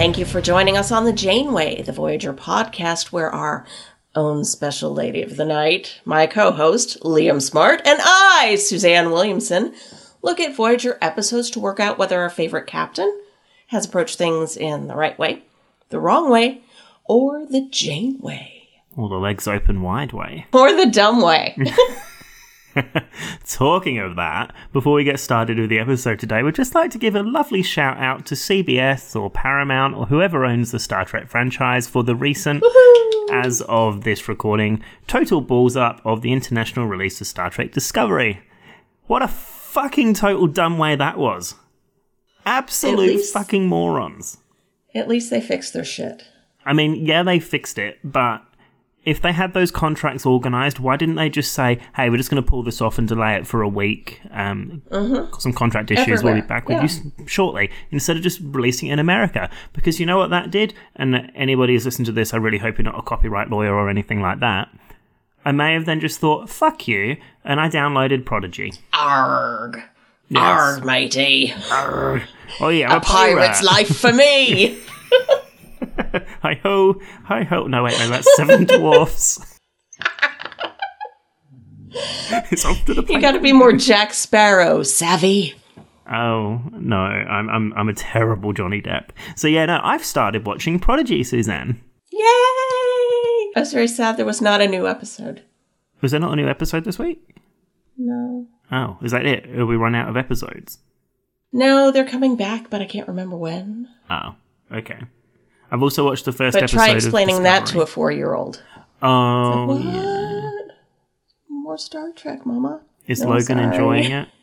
Thank you for joining us on the Janeway, the Voyager podcast, where our own special lady of the night, my co host, Liam Smart, and I, Suzanne Williamson, look at Voyager episodes to work out whether our favorite captain has approached things in the right way, the wrong way, or the Janeway, Or the legs open wide way. or the dumb way. Talking of that, before we get started with the episode today, we'd just like to give a lovely shout out to CBS or Paramount or whoever owns the Star Trek franchise for the recent, as of this recording, total balls up of the international release of Star Trek Discovery. What a fucking total dumb way that was. Absolute least- fucking morons. At least they fixed their shit. I mean, yeah, they fixed it, but if they had those contracts organized, why didn't they just say, "Hey, we're just going to pull this off and delay it for a week"? Um, got some contract issues. We'll be back with yeah. you shortly. Instead of just releasing it in America, because you know what that did. And anybody who's listened to this, I really hope you're not a copyright lawyer or anything like that. I may have then just thought, "Fuck you," and I downloaded Prodigy. Arg. Yes. Arg, matey. Arg. Oh yeah, I'm A pirate's pirate. life for me. Hi ho, hi ho. No wait, no, that's Seven Dwarfs. it's off to the You gotta be more Jack Sparrow, savvy. Oh no, I'm I'm I'm a terrible Johnny Depp. So yeah, no, I've started watching Prodigy, Suzanne. Yay! I was very sad there was not a new episode. Was there not a new episode this week? No. Oh, is that it? Have we run out of episodes? No, they're coming back, but I can't remember when. Oh, okay. I've also watched the first But episode. try of explaining that to a four year old. Oh, What? yeah. More Star Trek, Mama. Is No, Logan enjoying it?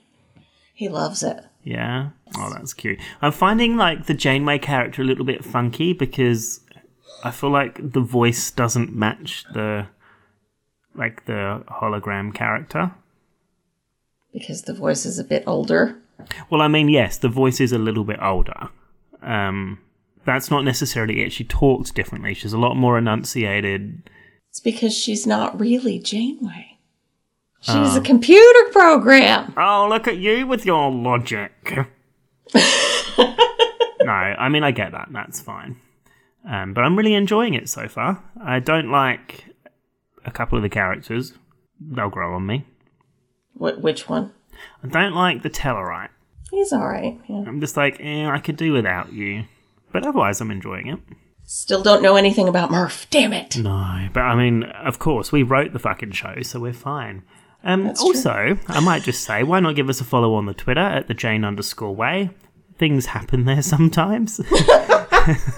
He loves it. Yeah. Oh, that's cute. I'm finding like the Janeway character a little bit funky because I feel like the voice doesn't match the like the hologram character. Because the voice is a bit older. Well, I mean, yes, the voice is a little bit older. Um, that's not necessarily it. She talks differently. She's a lot more enunciated. It's because she's not really Janeway. She's a computer program. Oh, look at you with your logic. no, I mean, I get that. That's fine. Um, but I'm really enjoying it so far. I don't like a couple of the characters. They'll grow on me. Wh- which one? I don't like the Tellarite. He's alright. Yeah. I'm just like, eh, I could do without you. But otherwise, I'm enjoying it. Still don't know anything about Murf. Damn it. No, but I mean, of course, we wrote the fucking show, so we're fine. Um, That's true. also, I might just say, why not give us a follow on the Twitter at the Jane underscore way? Things happen there sometimes.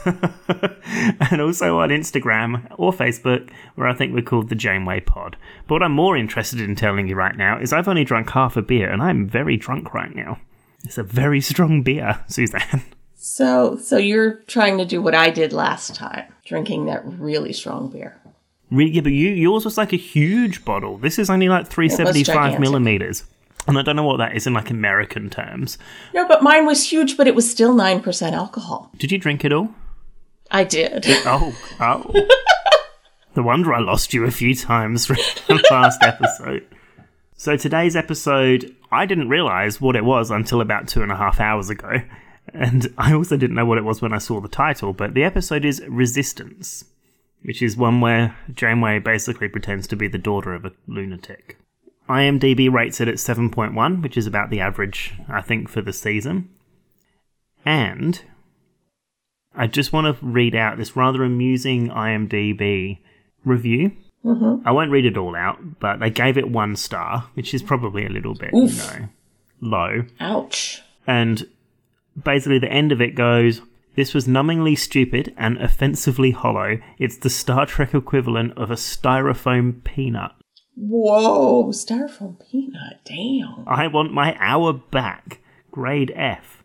and also on Instagram or Facebook, where I think we're called the Janeway Pod. But what I'm more interested in telling you right now is I've only drunk half a beer, and I'm very drunk right now. It's a very strong beer, Suzanne. So, so you're trying to do what I did last time, drinking that really strong beer. Really, yeah, but you, yours was like a huge bottle. This is only like 375 millimeters. And I don't know what that is in like American terms. No, but mine was huge, but it was still 9% alcohol. Did you drink it all? I did. Oh, oh. no wonder I lost you a few times from the last episode. So today's episode, I didn't realize what it was until about two and a half hours ago. And I also didn't know what it was when I saw the title, but the episode is Resistance, which is one where Janeway basically pretends to be the daughter of a lunatic. IMDb rates it at 7.1, which is about the average, I think, for the season. And I just want to read out this rather amusing IMDb review. Mm-hmm. I won't read it all out, but they gave it one star, which is probably a little bit, you know, low. Ouch. And basically, the end of it goes This was numbingly stupid and offensively hollow. It's the Star Trek equivalent of a styrofoam peanut. Whoa, styrofoam peanut. Damn. I want my hour back. Grade F.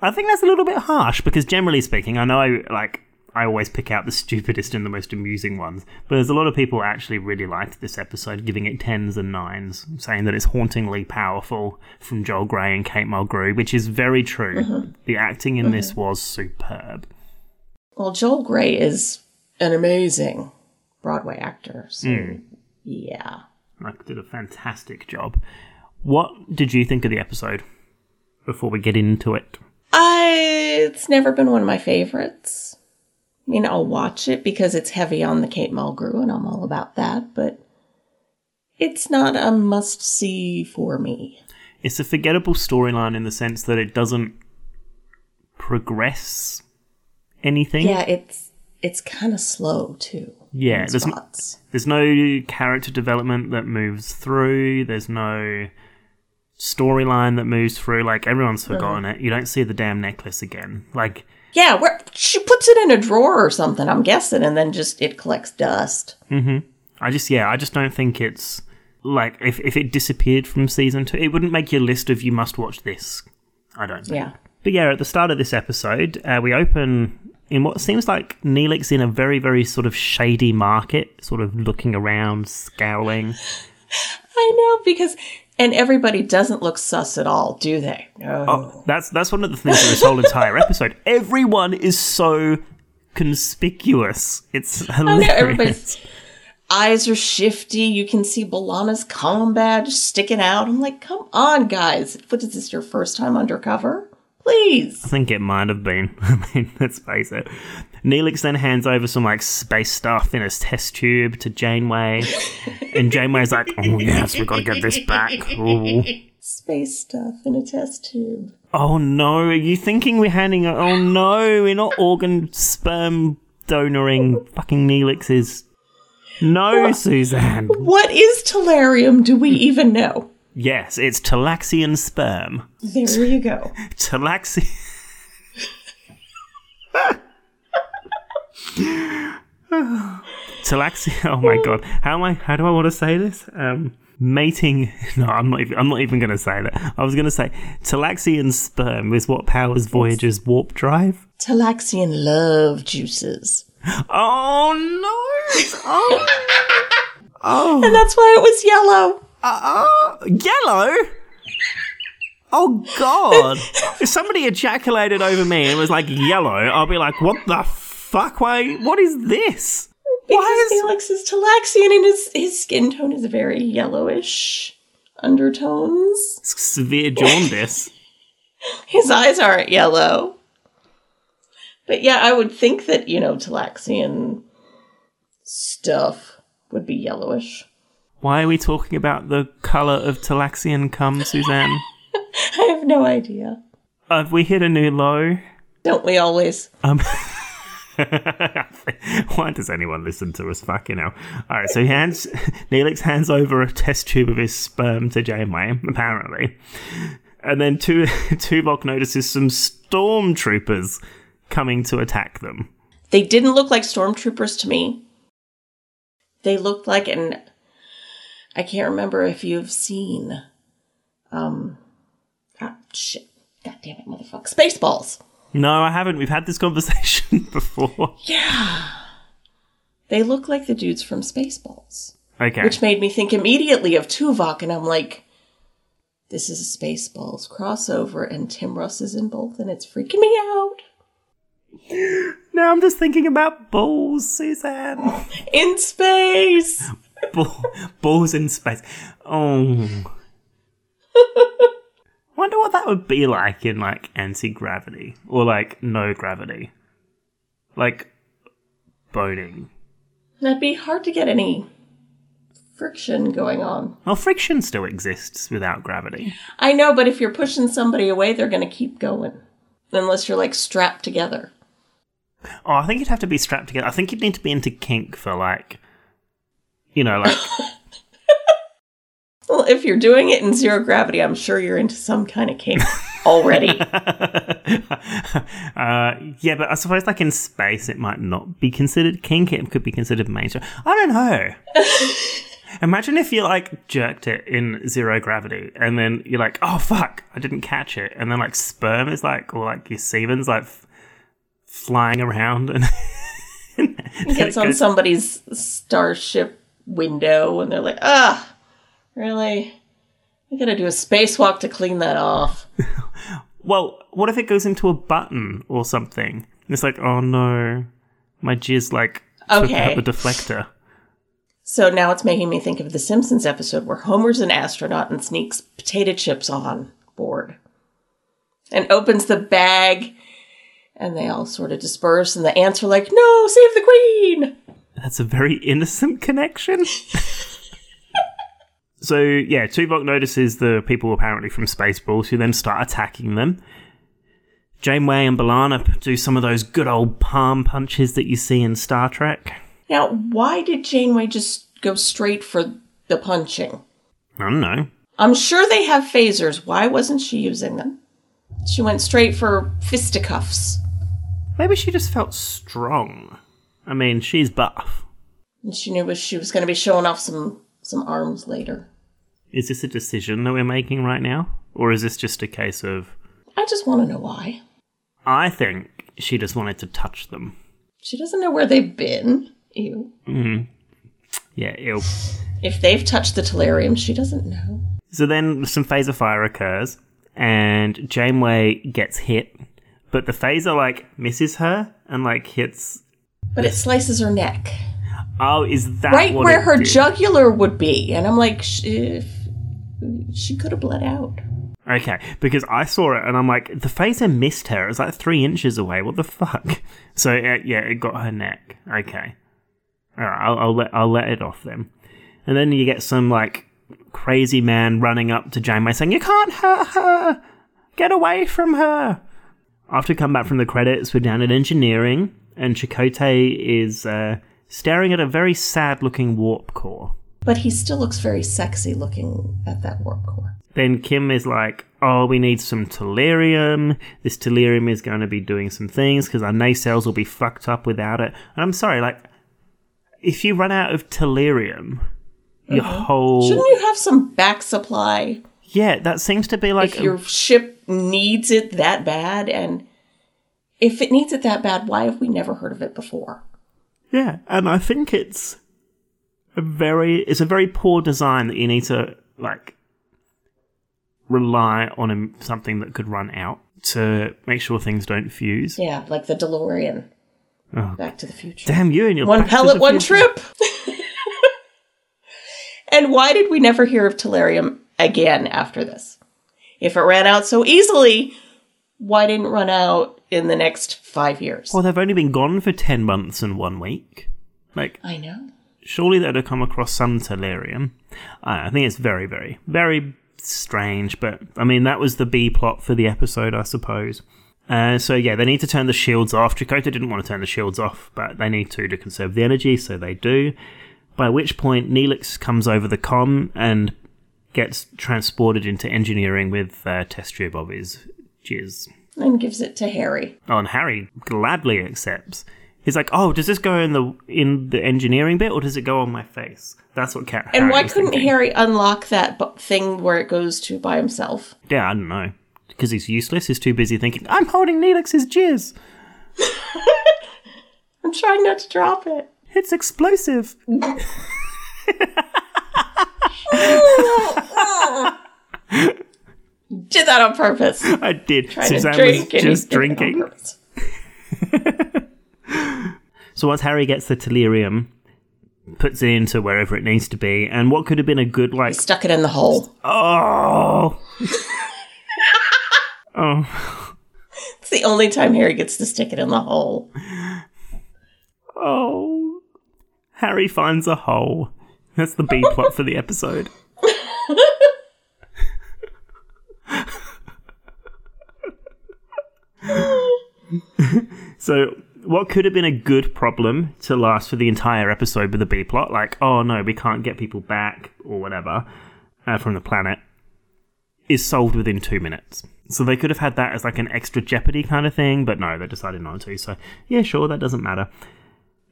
I think that's a little bit harsh because generally speaking, I know I like I always pick out the stupidest and the most amusing ones, but there's a lot of people actually really liked this episode, giving it tens and nines, saying that it's hauntingly powerful from Joel Grey and Kate Mulgrew, which is very true. Mm-hmm. The acting in this mm-hmm. was superb. Well, Joel Grey is an amazing Broadway actor. So, mm. yeah. Like, did a fantastic job. What did you think of the episode before we get into it? I, it's never been one of my favorites. I mean, I'll watch it because it's heavy on the Kate Mulgrew, and I'm all about that, but it's not a must see for me. It's a forgettable storyline in the sense that it doesn't progress anything. Yeah, it's it's kind of slow too. Yeah, there's n- spots. There's no character development that moves through. There's no storyline that moves through. Like everyone's mm-hmm. forgotten it. You don't see the damn necklace again. Like Yeah, where she puts it in a drawer or something, I'm guessing, and then just it collects dust. I just yeah, I just don't think it's like if if it disappeared from season two, it wouldn't make your list of you must watch this. I don't. Think. Yeah. But yeah, at the start of this episode, uh, we open in what seems like Neelix in a very very sort of shady market, sort of looking around, scowling. I know because and everybody doesn't look sus at all, do they? No. Oh, that's that's one of the things of this whole entire episode. Everyone is so conspicuous. It's know hilarious. everybody's eyes are shifty. You can see B'Elanna's comm badge sticking out. I'm like, come on, guys. What is this? Your first time undercover? Please. I think it might have been. I mean, let's face it. Neelix then hands over some like space stuff in a test tube to Janeway, and Janeway's like, "Oh yes, we've gotta get this back." Ooh. Space stuff in a test tube. Oh no, are you thinking we're handing? A- oh no, we're not organ sperm donoring fucking Neelix's. No, Suzanne. What is telarium? Do we even know? Yes, it's Talaxian sperm. There you go. Talaxi. Talaxi. Oh my god. How am I? How do I want to say this? Um, mating. No, I'm not. Even, I'm not even going to say that. I was going to say Talaxian sperm is what powers Voyager's warp drive. Talaxian love juices. Oh no! Oh, oh, And that's why it was yellow. Oh, yellow. Oh God! if somebody ejaculated over me and was like yellow, I'll be like, "What the fuck? Why? What is this?" Because Why is Neelix is Talaxian and his, his skin tone is very yellowish undertones. severe jaundice? His eyes aren't yellow. But yeah, I would think that, you know, Talaxian stuff would be yellowish. Why are we talking about the color of Talaxian cum, Suzanne? I have no idea. Have we hit a new low? Don't we always? Um, why does anyone listen to us? Fucking hell. All right, so he hands Neelix hands over a test tube of his sperm to Janeway, apparently, and then Tu Tuvok notices some stormtroopers coming to attack them. They didn't look like stormtroopers to me. They looked like an I can't remember if you've seen um ah, shit. God damn it, motherfucker. Spaceballs. No, I haven't. We've had this conversation before. Yeah, they look like the dudes from Spaceballs. Okay. Which made me think immediately of Tuvok, and I'm like, this is a Spaceballs crossover, and Tim Russ is in both, and it's freaking me out. now I'm just thinking about balls, Suzanne. In space! Ball, balls in space. Oh. Wonder what that would be like in like anti gravity or like no gravity, like boning. That'd be hard to get any friction going on. Well, friction still exists without gravity. I know, but if you're pushing somebody away, they're going to keep going. Unless you're like strapped together. Oh, I think you'd have to be strapped together. I think you'd need to be into kink for like, you know, like Well, if you're doing it in zero gravity, I'm sure you're into some kind of kink already. Uh, yeah, but I suppose like in space, it might not be considered kink. It could be considered mainstream. I don't know. Imagine if you like jerked it in zero gravity, and then you're like, "Oh fuck, I didn't catch it," and then like sperm is like, or like your semen's like f- flying around, and Gets on somebody's starship window, and they're like, ah, really? I gotta do a spacewalk to clean that off. Well, what if it goes into a button or something? And It's like, oh no, my jizz like took Okay. out the deflector. So now it's making me think of the Simpsons episode where Homer's an astronaut and sneaks potato chips on board and opens the bag, and they all sort of disperse, and the ants are like, no, save the queen! That's a very innocent connection. so yeah, Tuvok notices the people apparently from Spaceballs who then start attacking them. Janeway and B'Elanna do some of those good old palm punches that you see in Star Trek. Now, why did Janeway just go straight for the punching? I don't know. I'm sure they have phasers. Why wasn't she using them? She went straight for fisticuffs. Maybe she just felt strong. I mean, she's buff. And she knew she was going to be showing off some, some arms later. Is this a decision that we're making right now? Or is this just a case of. I just want to know why. I think she just wanted to touch them. She doesn't know where they've been. Ew. Mm-hmm. Yeah, ew. If they've touched the Telarium, she doesn't know. So then some phaser fire occurs, and Janeway gets hit, but the phaser like misses her and like hits. But it slices her neck. Oh, is that right where her did? jugular would be. And I'm like, sh- if she could have bled out. Okay, because I saw it and I'm like, the phaser missed her. It was like three inches away. What the fuck? So uh, yeah, it got her neck. Okay, all right, I'll, I'll let I'll let it off then. And then you get some like crazy man running up to Janeway saying, "You can't hurt her. Get away from her." After come back from the credits, we're down at engineering, and Chakotay is uh, staring at a very sad-looking warp core. But he still looks very sexy looking at that warp core. Then Kim is like, "Oh, we need some tellurium. This tellurium is going to be doing some things because our nacelles will be fucked up without it." And I'm sorry, like, if you run out of tellurium, your whole Shouldn't you have some back supply yeah, that seems to be like if your ship needs it that bad? And if it needs it that bad, why have we never heard of it before? yeah, and I think it's a very it's a very poor design that you need to like rely on something that could run out to make sure things don't fuse. Yeah, like the DeLorean. Oh. Back to the Future. Damn you and your one pellet, one Future. trip. and why did we never hear of Tellurium again after this? If it ran out so easily, why didn't run out in the next five years? Well, they've only been gone for 10 months and one week. Like, I know. surely they'd have come across some tellurium. I, I think it's very, very, very strange, but I mean, that was the B plot for the episode, I suppose. Uh, so, yeah, they need to turn the shields off. Chakotay didn't want to turn the shields off, but they need to to conserve the energy, so they do. By which point, Neelix comes over the com and gets transported into engineering with a test tube of his jizz. And gives it to Harry. Oh, and Harry gladly accepts. He's like, "Oh, does this go in the in the engineering bit, or does it go on my face?" That's what Cat. And Harry why couldn't thinking. Harry unlock that bu- thing where it goes to by himself? Yeah, I don't know. Because he's useless. He's too busy thinking, "I'm holding Neelix's jizz. I'm trying not to drop it. It's explosive." Oh, ah. Did that on purpose. I did. Trying Suzanne was just he did it on drinking. So once Harry gets the tellurium, puts it into wherever it needs to be, and what could have been a good like, Stuck it in the hole. oh, oh, It's the only time Harry gets to stick it in the hole. oh. Harry finds a hole. That's the B plot for the episode. so, what could have been a good problem to last for the entire episode with the B plot, like, oh no, we can't get people back or whatever, uh, from the planet is solved within two minutes. So they could have had that as like an extra Jeopardy kind of thing, but no, they decided not to. So yeah, sure, that doesn't matter.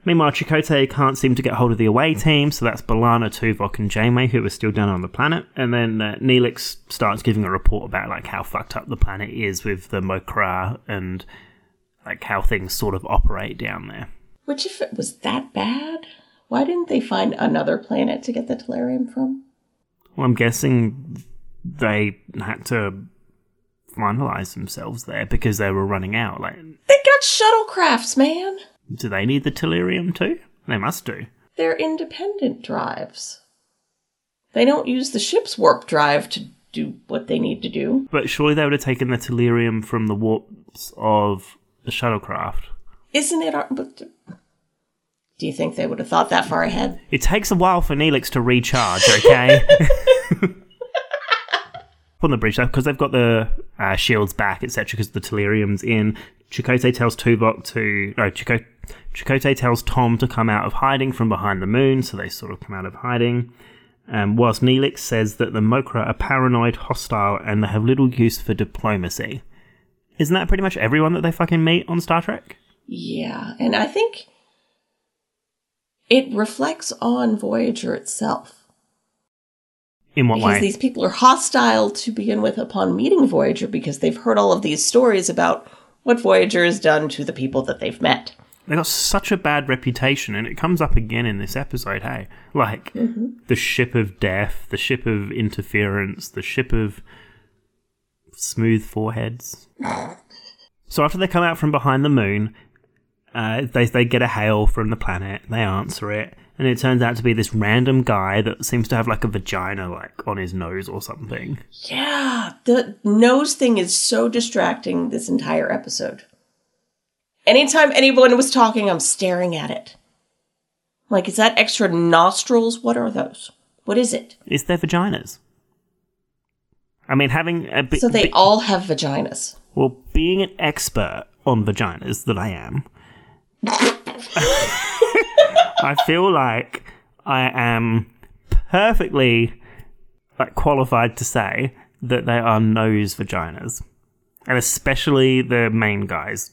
Meanwhile, Chakotay can't seem to get hold of the away team, so that's B'Elanna, Tuvok, and Janeway who are still down on the planet. And then uh, Neelix starts giving a report about like how fucked up the planet is with the Mokra and like how things sort of operate down there. Which, if it was that bad, why didn't they find another planet to get the Tellurium from? Well, I'm guessing they had to finalize themselves there because they were running out. Like, They got shuttlecrafts, man. do they need the Tellurium too? They must do. They're independent drives. They don't use the ship's warp drive to do what they need to do. But surely they would have taken the Tellurium from the warps of shuttlecraft. Isn't it? Our, but do you think they would have thought that far ahead? It takes a while for Neelix to recharge, okay? On the bridge, because they've got the uh, shields back, etc., because the Tellurium's in. Chakotay tells Tuvok to. No, Chakotay, Chakotay tells Tom to come out of hiding from behind the moon, so they sort of come out of hiding. Um, whilst Neelix says that the Mokra are paranoid, hostile, and they have little use for diplomacy. Isn't that pretty much everyone that they fucking meet on Star Trek? Yeah, and I think it reflects on Voyager itself. In what Because way? these people are hostile to begin with upon meeting Voyager because they've heard all of these stories about what Voyager has done to the people that they've met. They got such a bad reputation, and it comes up again in this episode. Hey, like mm-hmm. the ship of death, the ship of interference, the ship of smooth foreheads. so after they come out from behind the moon, uh, they they get a hail from the planet. They answer it, and it turns out to be this random guy that seems to have like a vagina like on his nose or something. Yeah, the nose thing is so distracting this entire episode. Anytime anyone was talking, I'm staring at it. Like, is that extra nostrils? What are those? What is it? It's their vaginas. I mean, having a bit. So they all have vaginas. Well, being an expert on vaginas that I am, I feel like I am perfectly like qualified to say that they are nose vaginas, and especially the main guys,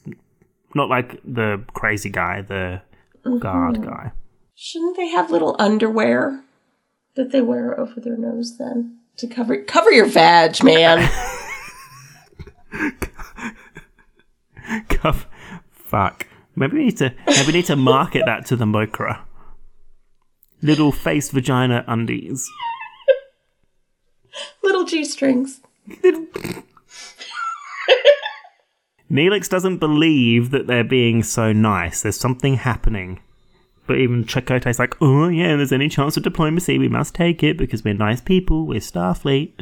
not like the crazy guy, the guard mm-hmm. guy. Shouldn't they have little underwear that they wear over their nose then to cover cover your vag, man? Cuff- Fuck. Maybe we need to maybe we need to market that to the Mokra. Little face vagina undies. little g strings. Neelix doesn't believe that they're being so nice. There's something happening. But even Chakotay's like, oh yeah, there's any chance of diplomacy, we must take it because we're nice people, we're Starfleet.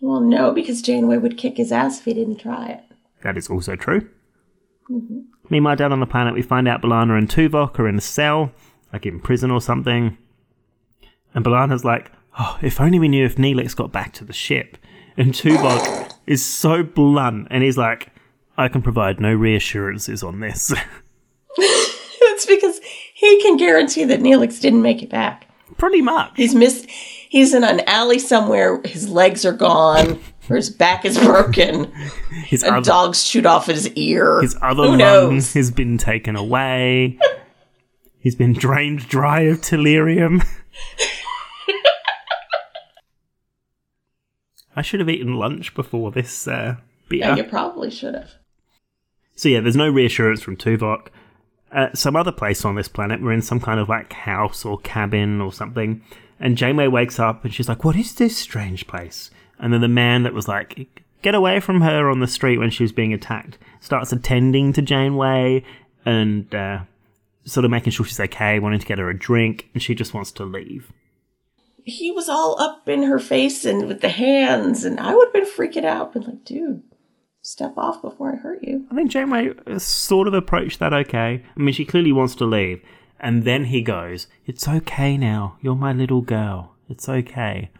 Well, no, because Janeway would kick his ass if he didn't try it. That is also true. Mm-hmm. Meanwhile, down on the planet, we find out B'Elanna and Tuvok are in a cell, like in prison or something. And B'Elanna's like, oh, if only we knew if Neelix got back to the ship. And Tuvok is so blunt, and he's like, I can provide no reassurances on this. He can guarantee that Neelix didn't make it back. Pretty much. He's missed. He's in an alley somewhere. His legs are gone, or his back is broken. His A other, dog's chewed off his ear. his other Who lung has been taken away. He's been drained dry of tellurium. I should have eaten lunch before this uh, beer. Yeah, you probably should have. So yeah, there's no reassurance from Tuvok. Uh, some other place on this planet, we're in some kind of like house or cabin or something, and Janeway wakes up and she's like, "What is this strange place?" And then the man that was like, "Get away from her" on the street when she was being attacked starts attending to Janeway and uh, sort of making sure she's okay, wanting to get her a drink, and she just wants to leave. He was all up in her face and with the hands, and I would have been freaking out. Been like, dude, step off before I hurt you. I think Janeway sort of approached that okay. I mean, she clearly wants to leave. And then he goes, It's okay now. You're my little girl. It's okay.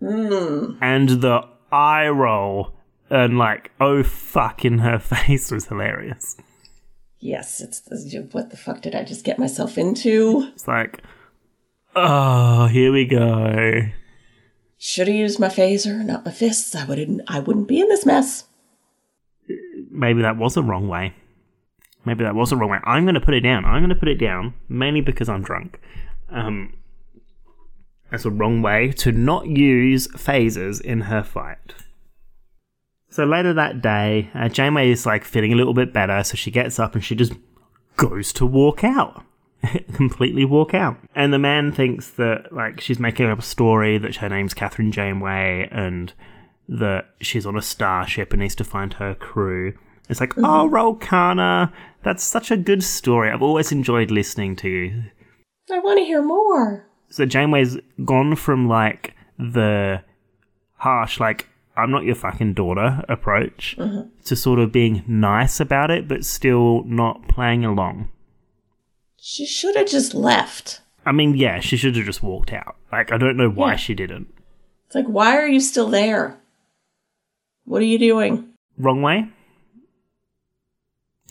Hmm. And the eye roll and like, oh fuck in her face was hilarious. Yes, it's what the fuck did I just get myself into? It's like, oh, here we go. Should have used my phaser, not my fists. I wouldn't. I wouldn't be in this mess. Maybe that was the wrong way. Maybe that was the wrong way. I'm going to put it down. I'm going to put it down mainly because I'm drunk. Um, that's a wrong way to not use phasers in her fight. So later that day, uh, Janeway is like feeling a little bit better, so she gets up and she just goes to walk out. Completely walk out. And the man thinks that like she's making up a story that her name's Kathryn Janeway and that she's on a starship and needs to find her crew. It's like, mm-hmm. oh, Rolkana, that's such a good story. I've always enjoyed listening to you. I want to hear more. So Janeway's gone from like the harsh, like I'm not your fucking daughter approach mm-hmm. to sort of being nice about it, but still not playing along. She should have just left. I mean, yeah, she should have just walked out. Like, I don't know why Yeah. she didn't. It's like, why are you still there? What are you doing? Wrong way.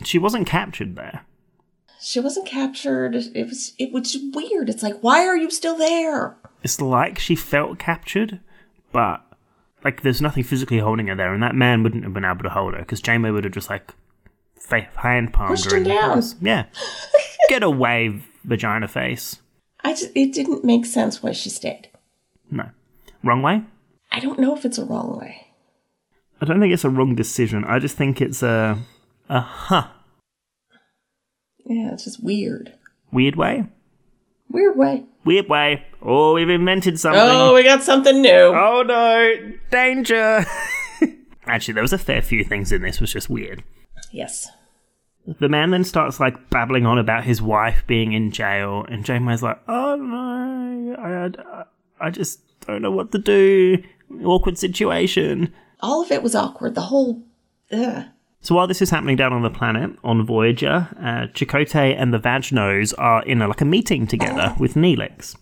She wasn't captured there. She wasn't captured. It was. It was weird. It's like, why are you still there? It's like she felt captured, but like there's nothing physically holding her there, and that man wouldn't have been able to hold her because Janeway would have just like fa- hand palmed Pushed her. him down. Yeah, get away, vagina face. I just. It didn't make sense why she stayed. No, wrong way. I don't know if it's a wrong way. I don't think it's a wrong decision. I just think it's a a huh Yeah, it's just weird. weird way. Weird way. Weird way. Oh, we've invented something. Oh, we got something new. Oh no, danger! Actually, there was a fair few things in this was just weird. Yes. The man then starts like babbling on about his wife being in jail, and Janeway's like, "Oh no, I, I, I just don't know what to do. Awkward situation." All of it was awkward. The whole. Ugh. So while this is happening down on the planet on Voyager, uh, Chakotay and the Vagnos are in a, like a meeting together with Neelix,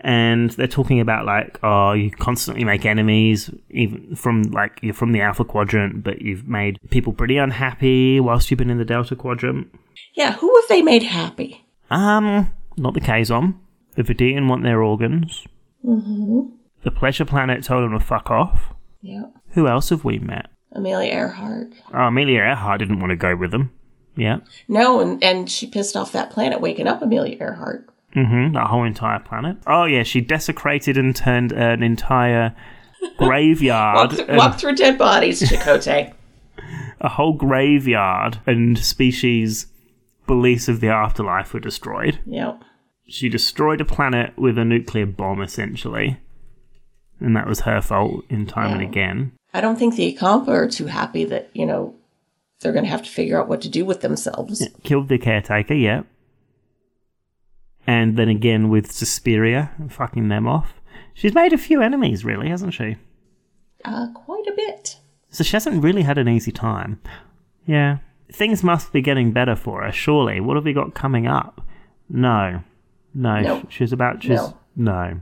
and they're talking about like, oh, you constantly make enemies, even from like you're from the Alpha Quadrant, but you've made people pretty unhappy whilst you've been in the Delta Quadrant. Yeah, who have they made happy? Um, not the Kazon. The Vidian want their organs. Mm-hmm. The Pleasure Planet told them to fuck off. Yeah. Who else have we met? Amelia Earhart. Oh, Amelia Earhart didn't want to go with them. Yeah. No, and, and she pissed off that planet waking up Amelia Earhart. Mm-hmm. That whole entire planet. Oh yeah, she desecrated and turned an entire graveyard, Walk, th- and- walk through dead bodies, Chakotay. a whole graveyard, and species beliefs of the afterlife were destroyed. yep. She destroyed a planet with a nuclear bomb, essentially, and that was her fault in time and again. I don't think the Ocampa are too happy that, you know, they're going to have to figure out what to do with themselves. Killed the caretaker, yeah. And then again with Suspiria, fucking them off. She's made a few enemies, really, hasn't she? Uh, quite a bit. So she hasn't really had an easy time. Yeah. Things must be getting better for her, surely. What have we got coming up? No. No. No. She's about she's No. no.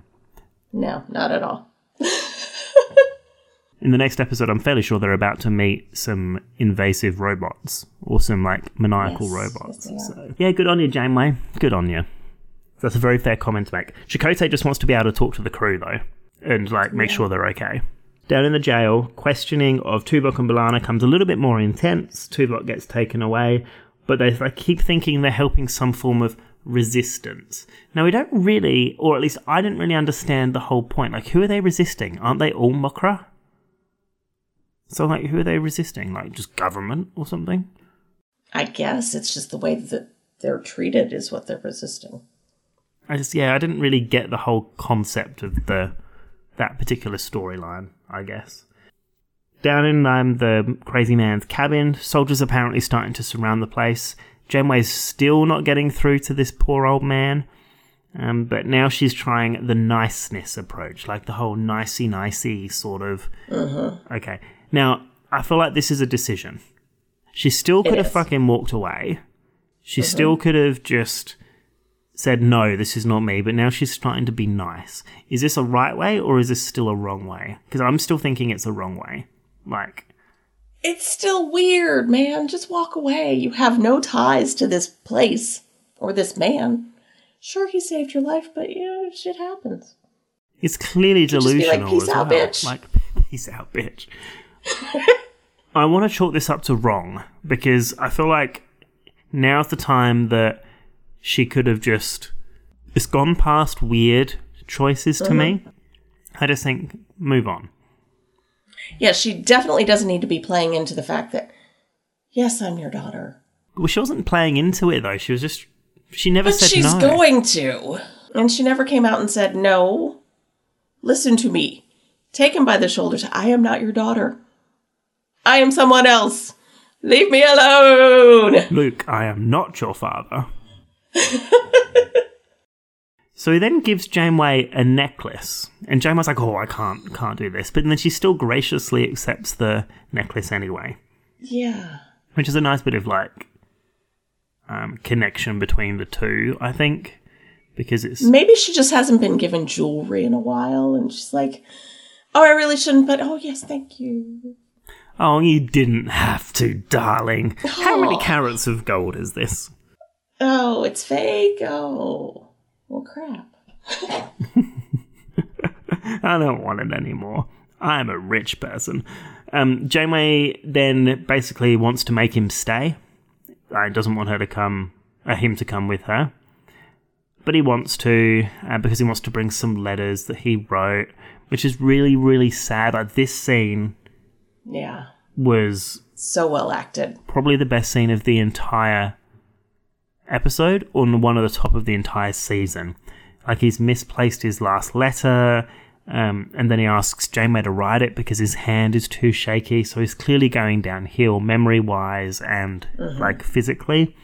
No, not at all. In the next episode I'm fairly sure they're about to meet some invasive robots. Or some like maniacal Yes, robots. yes, so yeah, good on you, Janeway. Good on you. That's a very fair comment to make. Chakotay just wants to be able to talk to the crew though. And like make sure they're okay. Down in the jail, questioning of Tuvok and B'Elanna comes a little bit more intense. Tuvok gets taken away, but they like, keep thinking they're helping some form of resistance. Now, we don't really, or at least I didn't really understand the whole point. Like, who are they resisting? Aren't they all Mokra? So, like, who are they resisting? Like, just government or something? I guess it's just the way that they're treated is what they're resisting. I just, yeah, I didn't really get the whole concept of the that particular storyline. I guess. Down in um, the crazy man's cabin, soldiers apparently starting to surround the place. Janeway's still not getting through to this poor old man, um, but now she's trying the niceness approach, like the whole nicey nicey sort of. Okay, now I feel like this is a decision. She still could have is. fucking walked away. She mm-hmm. still could have just said no, this is not me. But now she's starting to be nice. Is this a right way or is this still a wrong way? Because I'm still thinking it's a wrong way. Like, It's still weird, man. Just walk away. You have no ties to this place or this man. Sure, he saved your life, but you know, shit happens. It's clearly just be like, delusional "Peace as out, well. bitch." Like, peace out, bitch. I want to chalk this up to wrong because I feel like now's the time that she could have just it's gone past weird choices to me. Mm-hmm. I just think move on. Yeah, she definitely doesn't need to be playing into the fact that, yes, I'm your daughter. Well, she wasn't playing into it though. She was just she never But said she's no. going to. And she never came out and said, no, listen to me. Take him by the shoulders. I am not your daughter. I am someone else. Leave me alone. Luke, I am not your father. so he then gives Janeway a necklace, and Janeway's like, "Oh, I can't, can't do this," but then she still graciously accepts the necklace anyway, Yeah. which is a nice bit of like um, connection between the two, I think, because it's Maybe she just hasn't been given jewelry in a while and she's like, oh, I really shouldn't, but oh, yes, thank you. Oh, you didn't have to, darling. How many Oh. carats of gold is this? Oh, it's fake. Oh, well, crap. I don't want it anymore. I'm a rich person. Um, Janeway then basically wants to make him stay. Uh, doesn't want her to come, uh, him to come with her, but he wants to uh, because he wants to bring some letters that he wrote, which is really, really sad. Like this scene Yeah. Was So well acted. probably the best scene of the entire episode, or one of the top of the entire season. Like he's misplaced his last letter, um, and then he asks Janeway to write it because his hand is too shaky. So he's clearly going downhill, memory wise and like physically.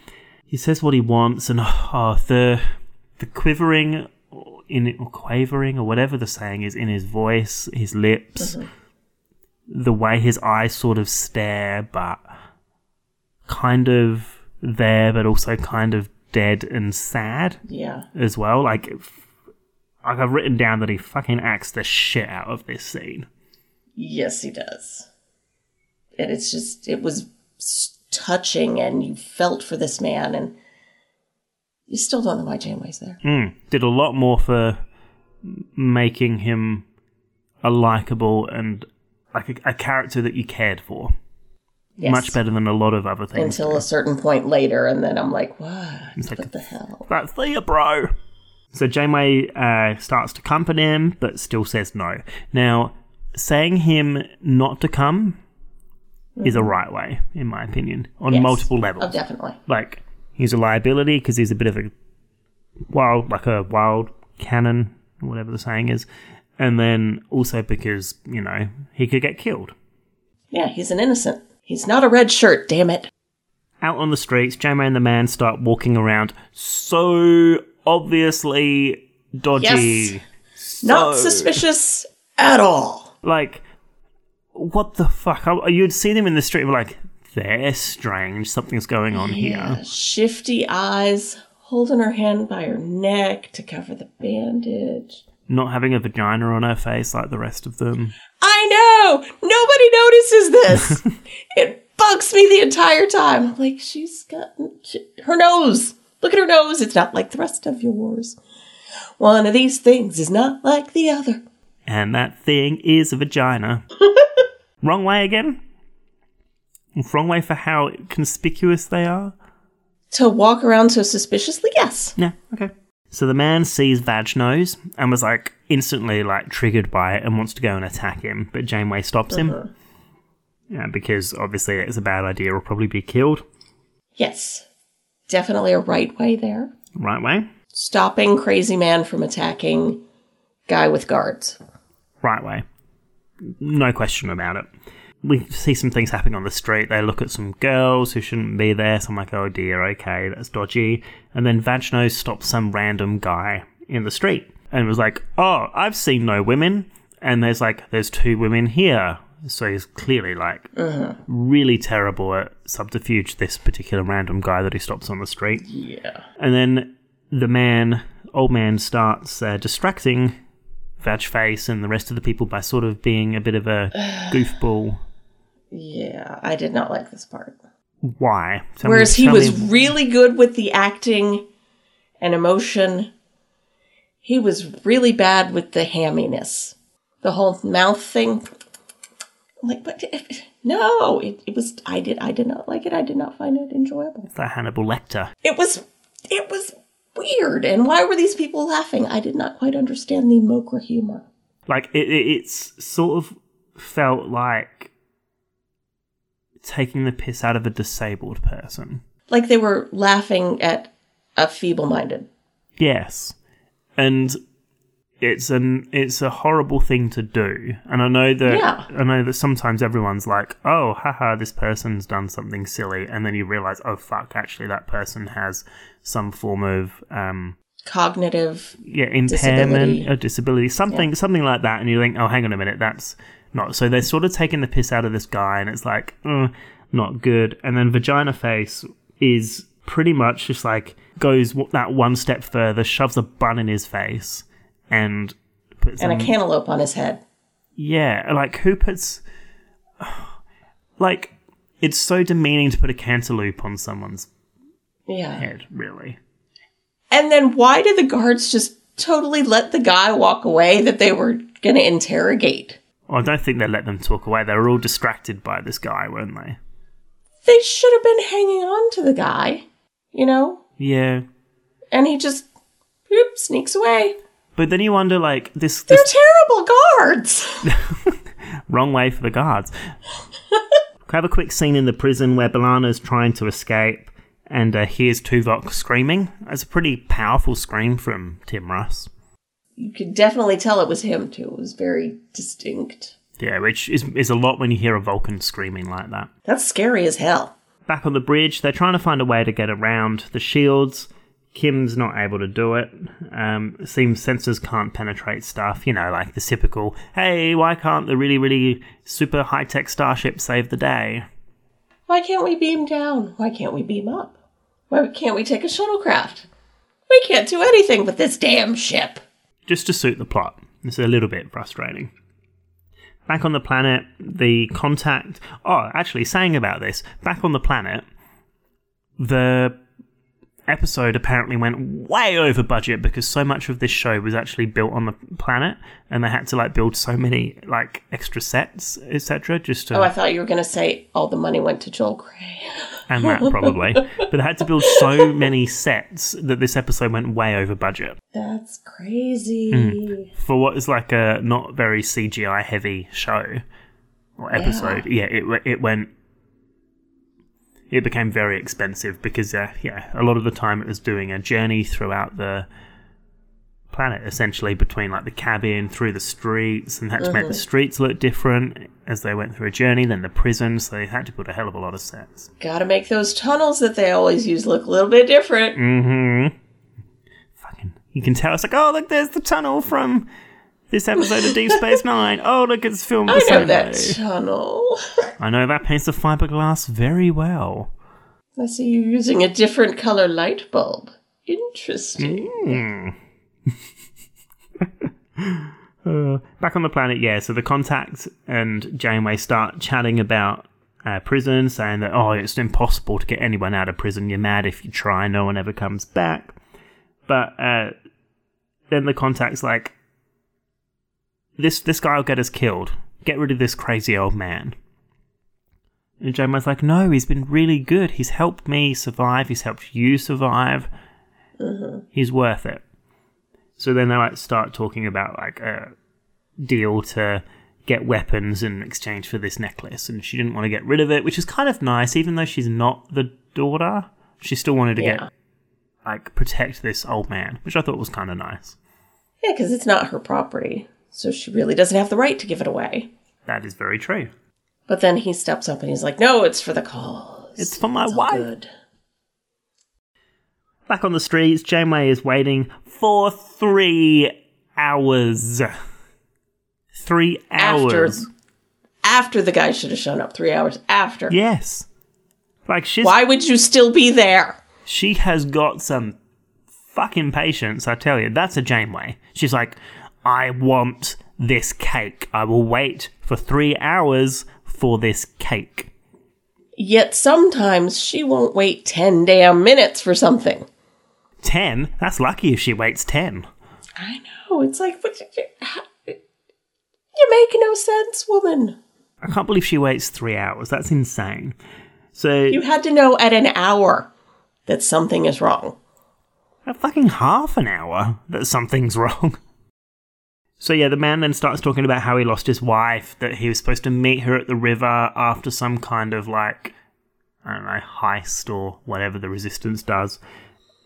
He says what he wants, and oh, the the quivering in or quavering or whatever the saying is in his voice, his lips, the way his eyes sort of stare, but kind of there, but also kind of dead and sad Yeah. as well. Like, like I've written down that he fucking acts the shit out of this scene. Yes, he does. And it's just, it was touching, and you felt for this man, and you still don't know why Janeway's there. Mm, did a lot more for making him a likable and like a, a character that you cared for. Yes. Much better than a lot of other things. Until a certain point later, and then I'm like, what? like what the hell? That's Thea, bro. So Janeway uh, starts to comfort him, but still says no. Now, saying him not to come is a right way, in my opinion, on Yes. multiple levels. Oh, definitely. Like, he's a liability because he's a bit of a wild, like a wild cannon, whatever the saying is. And then also because, you know, he could get killed. Yeah, he's an innocent. He's not a red shirt, damn it. Out on the streets, Janeway and the man start walking around so obviously dodgy. Not So- suspicious at all. Like, what the fuck? I- You'd see them in the street and be like, they're strange. Something's going on Yeah, here. shifty eyes, holding her hand by her neck to cover the bandage. Not having a vagina on her face like the rest of them. I know! Nobody notices this! it bugs me the entire time. I'm like, she's got she, her nose. Look at her nose. It's not like the rest of yours. One of these things is not like the other. And that thing is a vagina. Wrong way again? Wrong way for how conspicuous they are? To walk around so suspiciously? Yes. Yeah, okay. So the man sees Vag and was like instantly like triggered by it and wants to go and attack him, but Janeway stops him. Uh-huh. Yeah, because obviously it's a bad idea. Will probably be killed. Yes. Definitely a right way there. Right way. Stopping crazy man from attacking guy with guards. Right way. No question about it. We see some things happening on the street. They look at some girls who shouldn't be there. So I'm like, oh dear, okay, that's dodgy. And then Vagnos stops some random guy in the street and was like, oh, I've seen no women. And there's like, there's two women here. So he's clearly like really terrible at subterfuge, this particular random guy that he stops on the street. Yeah. And then the man, old man, starts uh, distracting Vag Face and the rest of the people by sort of being a bit of a goofball. Yeah, I did not like this part. Why? Tell me- Whereas he was me- really good with the acting and emotion, he was really bad with the hamminess. The whole mouth thing. I'm like, but no, it, it was. I did. I did not like it. I did not find it enjoyable. The Hannibal Lecter. It was. It was weird. And why were these people laughing? I did not quite understand the Mokra humor. Like it, it, it's sort of felt like taking the piss out of a disabled person. Like they were laughing at a feeble-minded. Yes, and it's an it's a horrible thing to do. And I know that Yeah. I know that sometimes everyone's like, "Oh, haha, this person's done something silly," and then you realize, "Oh fuck, actually, that person has some form of um, Cognitive. yeah impairment Disability. or disability, something something like that." And you think, "Oh, hang on a minute, that's not." So they're sort of taking the piss out of this guy, and it's like, uh, not good. And then Vagina Face is pretty much just like goes that one step further, shoves a bun in his face, and puts And a cantaloupe on his head. yeah, like who puts like it's so demeaning to put a cantaloupe on someone's Yeah. head, really. And then why did the guards just totally let the guy walk away that they were going to interrogate? Well, I don't think they let them talk away. They were all distracted by this guy, weren't they? They should have been hanging on to the guy, you know? Yeah. And he just whoop, sneaks away. But then you wonder, like, this, They're this terrible guards. wrong way for the guards. we have a quick scene in the prison where B'Elanna's trying to escape and uh, hears Tuvok screaming. That's a pretty powerful scream from Tim Russ. You could definitely tell it was him too. It was very distinct. Yeah, which is, is a lot when you hear a Vulcan screaming like that. That's scary as hell. Back on the bridge, they're trying to find a way to get around the shields. Kim's not able to do it. Um, it seems sensors can't penetrate stuff, you know, like the typical, hey, why can't the really, really super high tech starship save the day? Why can't we beam down? Why can't we beam up? Why can't we take a shuttlecraft? We can't do anything with this damn ship. Just to suit the plot. It's a little bit frustrating. Back on the planet, the contact. Oh, actually, saying about this, back on the planet, the episode apparently went way over budget because so much of this show was actually built on the planet and they had to like build so many like extra sets etc just to Oh, I thought you were going to say all the money went to Joel Grey. and that probably but they had to build so many sets that this episode went way over budget That's crazy. for what is like a not very CGI heavy show or episode. Yeah, it it went. It became very expensive because uh, yeah, a lot of the time it was doing a journey throughout the planet, essentially between like the cabin through the streets, and had to make the streets look different as they went through a journey. Then the prison, so they had to put a hell of a lot of sets. Gotta make those tunnels that they always use look a little bit different. Mm-hmm. Fucking, you can tell it's like, oh look, there's the tunnel from this episode of Deep Space Nine. Oh look, it's filmed the I know that way. tunnel. I know that paints the fiberglass very well. I see you using a different color light bulb. Interesting. Uh, back on the planet, yeah. So the contact and Janeway start chatting about uh, prison, saying that oh, it's impossible to get anyone out of prison. You're mad if you try. No one ever comes back. But uh, then the contact's like, this this guy will get us killed. Get rid of this crazy old man. And Janeway's like, no, he's been really good. He's helped me survive. He's helped you survive. He's worth it. So then they like start talking about like a deal to get weapons in exchange for this necklace, and she didn't want to get rid of it, which is kind of nice, even though she's not the daughter. She still wanted to Yeah. get like protect this old man, which I thought was kind of nice. Yeah, because it's not her property. So she really doesn't have the right to give it away. That is very true. But then he steps up and he's like, no, it's for the cause. It's for my all wife. good. Back on the streets, Janeway is waiting for three hours. Three After, hours. after the guy should have shown up three hours after. Yes. Like she's Why would you still be there? she has got some fucking patience, I tell you. That's a Janeway. She's like, I want this cake. I will wait for three hours for this cake. Yet sometimes she won't wait 10 damn minutes for something. Ten? That's lucky if she waits ten. I know. It's like, what, you make no sense, woman. I can't believe she waits three hours. That's insane. So, You had to know at an hour that something is wrong. a fucking half an hour that something's wrong. So, yeah, the man then starts talking about how he lost his wife, that he was supposed to meet her at the river after some kind of like, I don't know, heist or whatever the resistance does.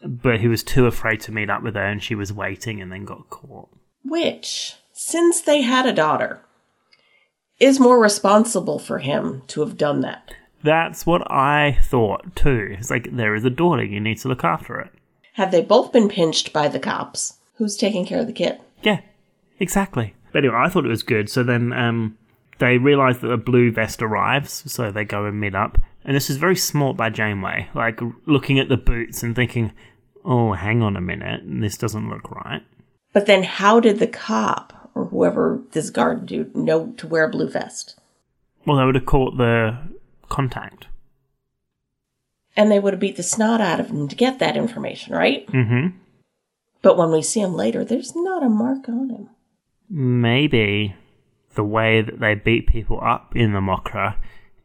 But he was too afraid to meet up with her and she was waiting and then got caught. Which, since they had a daughter, is more responsible for him to have done that. That's what I thought too. It's like, there is a daughter, you need to look after it. Have they both been pinched by the cops? Who's taking care of the kid? Yeah, exactly. But anyway, I thought it was good. So then um, they realise that a blue vest arrives, so they go and meet up. And this is very smart by Janeway, like looking at the boots and thinking, oh, hang on a minute, this doesn't look right. But then how did the cop or whoever this guard dude know to wear a blue vest? Well, they would have caught the contact. And they would have beat the snot out of him to get that information, right? Mm-hmm. But when we see him later, there's not a mark on him. Maybe the way that they beat people up in the Mokra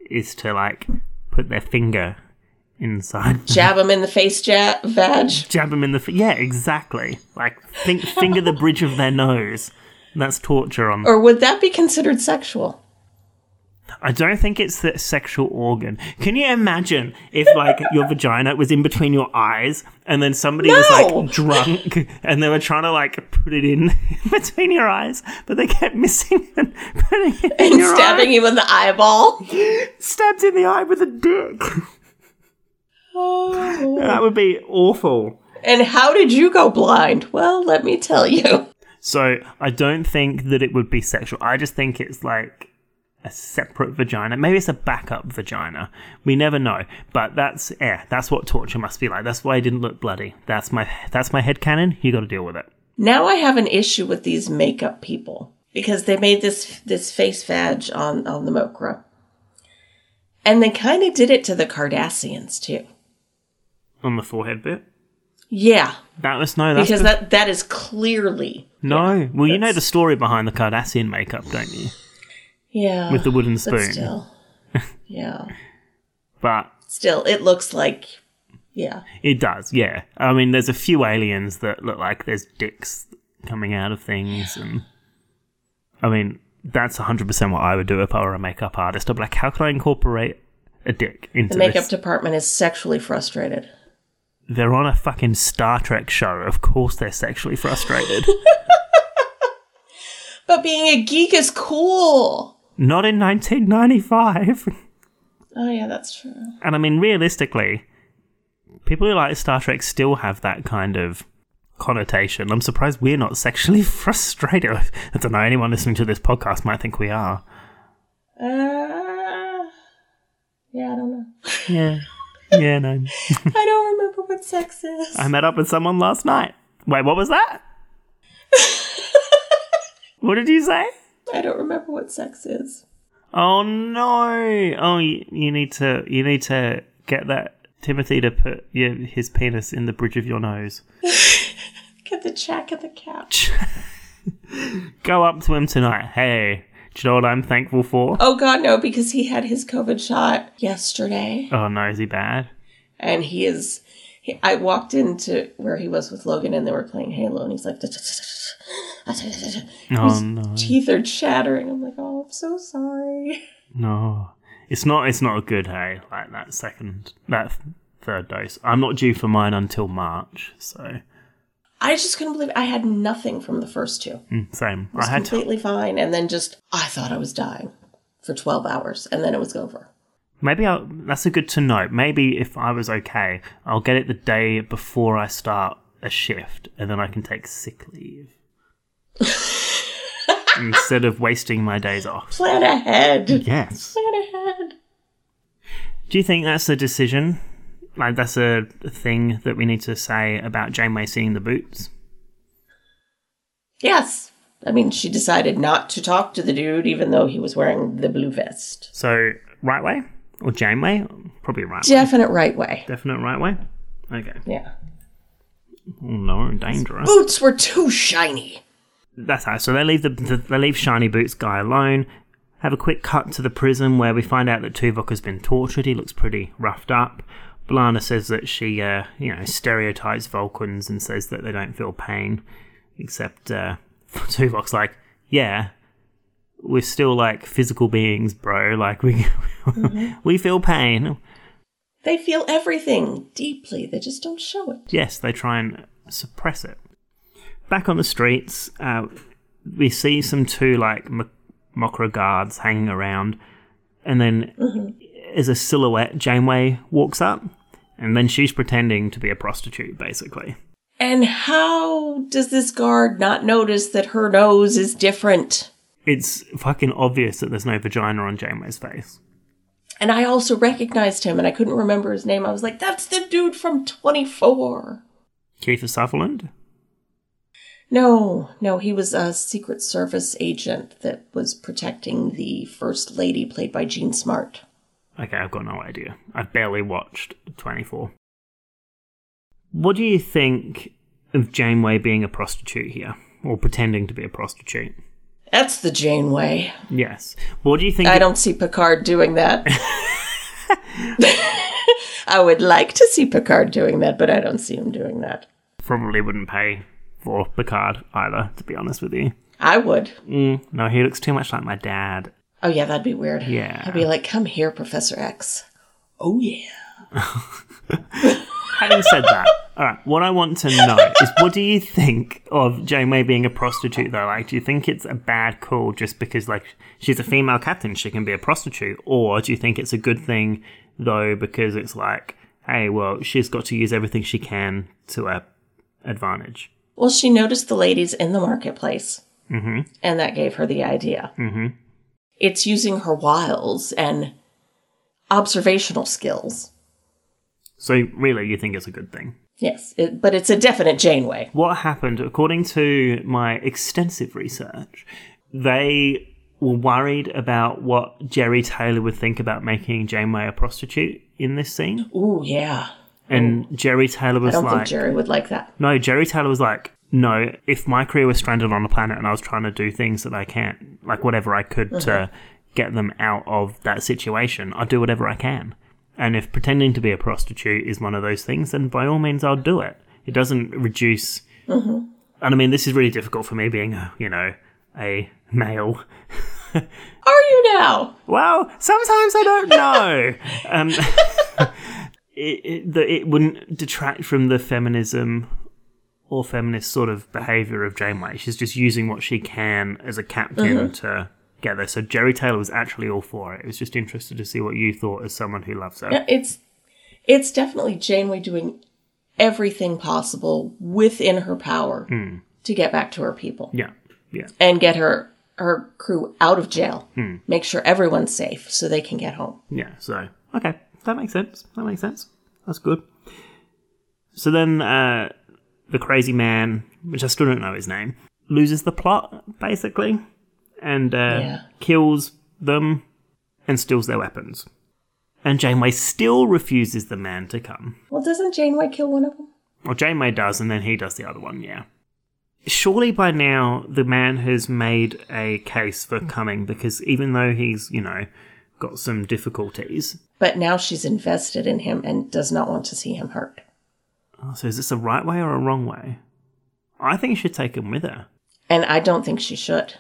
is to like put their finger inside Jab him in the face, ja- vag. jab them in the f- yeah exactly like think finger the bridge of their nose that's torture on Or would that be considered sexual? i don't think it's the sexual organ can you imagine if like your vagina was in between your eyes and then somebody was like drunk and they were trying to like put it in between your eyes but they kept missing and putting it in And stabbing eye. him in the eyeball? stabbed in the eye with a dick that would be awful And how did you go blind? Well, let me tell you. So I don't think that it would be sexual. I just think it's like a separate vagina. Maybe it's a backup vagina. We never know. But that's yeah, that's what torture must be like. That's why it didn't look bloody. That's my that's my head canon. You got to deal with it. Now I have an issue with these makeup people because they made this this face vag on on the Mokra, and they kind of did it to the Cardassians too. On the forehead bit. Yeah, That was no. That's because the- that that is clearly no. well, you know the story behind the Cardassian makeup, don't you? yeah With the wooden spoon. Still, yeah, But still, it looks like yeah. it does. Yeah. I mean, there's a few aliens that look like there's dicks coming out of things, and I mean, that's 100% what I would do if I were a makeup artist. I'd be like, how can I incorporate a dick into The makeup this? department is sexually frustrated. They're on a fucking Star Trek show. Of course, they're sexually frustrated. But being a geek is cool. Not in 1995. Oh yeah, that's true. And I mean, realistically, people who like Star Trek still have that kind of connotation. I'm surprised we're not sexually frustrated. I don't know. Anyone listening to this podcast might think we are. Uh, yeah, I don't know. Yeah. Yeah, no. I don't remember what sex is. I met up with someone last night. Wait, what was that? what did you say? I don't remember what sex is. Oh no! Oh, you, you need to you need to get that Timothy to put your, his penis in the bridge of your nose. Get the jack of the couch. Go up to him tonight. Hey, do you know what I'm thankful for? Oh god, no, because he had his COVID shot yesterday, Oh no, is he bad? and he is. He, I walked into where he was with Logan, and they were playing Halo, and he's like, Oh his no, teeth are chattering. I'm like, oh, I'm so sorry. no. It's not. It's not a good. Hey, like that second, that third dose. I'm not due for mine until March. So I just couldn't believe I had nothing from the first two. mm, same. I was I had to, completely fine, and then just I thought I was dying for 12 hours, and then it was over. Maybe I'll, that's a good to know. Maybe if I was okay, I'll get it the day before I start a shift, and then I can take sick leave instead of wasting my days off. Plan ahead. Yes. Plan ahead. Do you think that's a decision? Like that's a thing that we need to say about Janeway seeing the boots? Yes. I mean, she decided not to talk to the dude, even though he was wearing the blue vest. So right way or Janeway? Probably right way. Definite right way. Definite right way. Okay. Yeah. Oh no, dangerous. Boots were too shiny. That's how. So they leave the, the they leave Shiny Boots guy alone. Have a quick cut to the prison where we find out that Tuvok has been tortured. He looks pretty roughed up. B'Elanna says that she, uh, you know, stereotypes Vulcans and says that they don't feel pain. Except uh, Tuvok's like, yeah, we're still like physical beings, bro. Like we we feel pain. They feel everything deeply. They just don't show it. Yes, they try and suppress it. Back on the streets, uh, we see some two like M- Mokra guards hanging around, and then as a silhouette, Janeway walks up, and then she's pretending to be a prostitute, basically. And how does this guard not notice that her nose is different? It's fucking obvious that there's no vagina on Janeway's face. And I also recognized him and I couldn't remember his name. I was like, that's the dude from 24. Keith Sutherland? No, no, he was a Secret Service agent that was protecting the First Lady, played by Jean Smart. Okay, I've got no idea. I've barely watched 24. What do you think of Janeway being a prostitute here? Or pretending to be a prostitute? That's the Janeway. Yes. What do you think? I don't see Picard doing that. I would like to see Picard doing that, but I don't see him doing that. Probably wouldn't pay for Picard either, to be honest with you. I would. Mm, no, he looks too much like my dad. Oh, yeah, that'd be weird. Yeah. I'd be like, come here, Professor X. Oh, yeah. Having said that, alright, what I want to know is what do you think of Janeway being a prostitute though? Like, do you think it's a bad call just because, like, she's a female captain, she can be a prostitute? Or do you think it's a good thing though because it's like, hey, well, she's got to use everything she can to her advantage? Well, she noticed the ladies in the marketplace, mm-hmm. and that gave her the idea. Mm-hmm. It's using her wiles and observational skills. So, really, you think it's a good thing? Yes, it, but it's a definite Janeway. What happened, according to my extensive research, they were worried about what Jeri Taylor would think about making Janeway a prostitute in this scene. Ooh, yeah. And Jeri Taylor I was don't like, think Jeri would like that. no, Jeri Taylor was like, no, if my career was stranded on a planet and I was trying to do things that I can't, like whatever I could to uh-huh. get them out of that situation, I'd do whatever I can. And if pretending to be a prostitute is one of those things, then by all means, I'll do it. It doesn't reduce. Mm-hmm. And I mean, this is really difficult for me being, uh, you know, a male. Are you now? Well, sometimes I don't know. um, it, it, the, it wouldn't detract from the feminism or feminist sort of behavior of Janeway. She's just using what she can as a captain mm-hmm. to get there. So Jeri Taylor was actually all for it. It was just interested to see what you thought as someone who loves her. Yeah, It's it's definitely Janeway doing everything possible within her power hmm. to get back to her people Yeah, yeah, and get her her crew out of jail. Hmm. Make sure everyone's safe so they can get home. yeah. So okay, that makes sense. That makes sense. That's good. So then, uh, the crazy man, which I still don't know his name, loses the plot basically, and uh, Yeah. kills them and steals their weapons. And Janeway still refuses the man to come. Well, doesn't Janeway kill one of them? Well, Janeway does, and then he does the other one, yeah. Surely by now the man has made a case for coming because even though he's, you know, got some difficulties, But now she's invested in him and does not want to see him hurt. Oh, so is this a right way or a wrong way? I think she should take him with her. And I don't think she should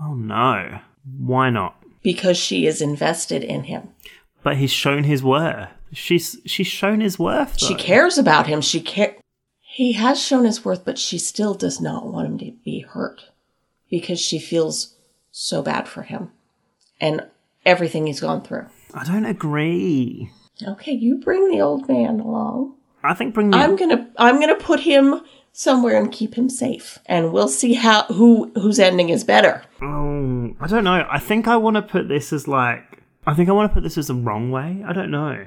Oh no. Why not? because she is invested in him. But he's shown his worth. She's she's shown his worth. She cares about him. She care. He has shown his worth, but she still does not want him to be hurt because she feels so bad for him and everything he's gone through. I don't agree. Okay, you bring the old man along. I think bring the I'm gonna I'm gonna put him somewhere and keep him safe, and we'll see how who whose ending is better. Oh, I don't know. I think I want to put this as like. I think I want to put this as the wrong way. I don't know.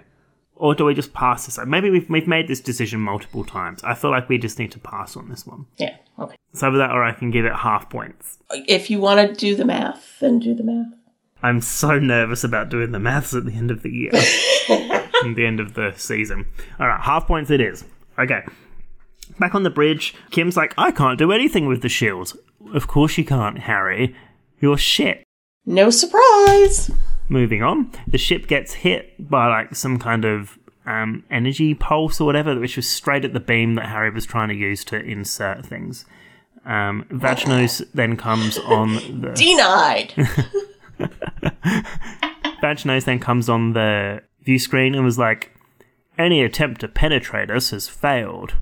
Or do we just pass this? Maybe we've we've made this decision multiple times. I feel like we just need to pass on this one. Yeah, okay. Either that or I can give it half points. If you want to do the math, then do the math. I'm so nervous about doing the maths at the end of the year. at the end of the season. All right, half points it is. Okay. Back on the bridge, Kim's like, I can't do anything with the shield. Of course you can't, Harry. You're shit. No surprise. Moving on, the ship gets hit by like some kind of um, energy pulse or whatever, which was straight at the beam that Harry was trying to use to insert things. Um, Vagnos then comes on the Denied. Vagnos then comes on the view screen and was like, "Any attempt to penetrate us has failed."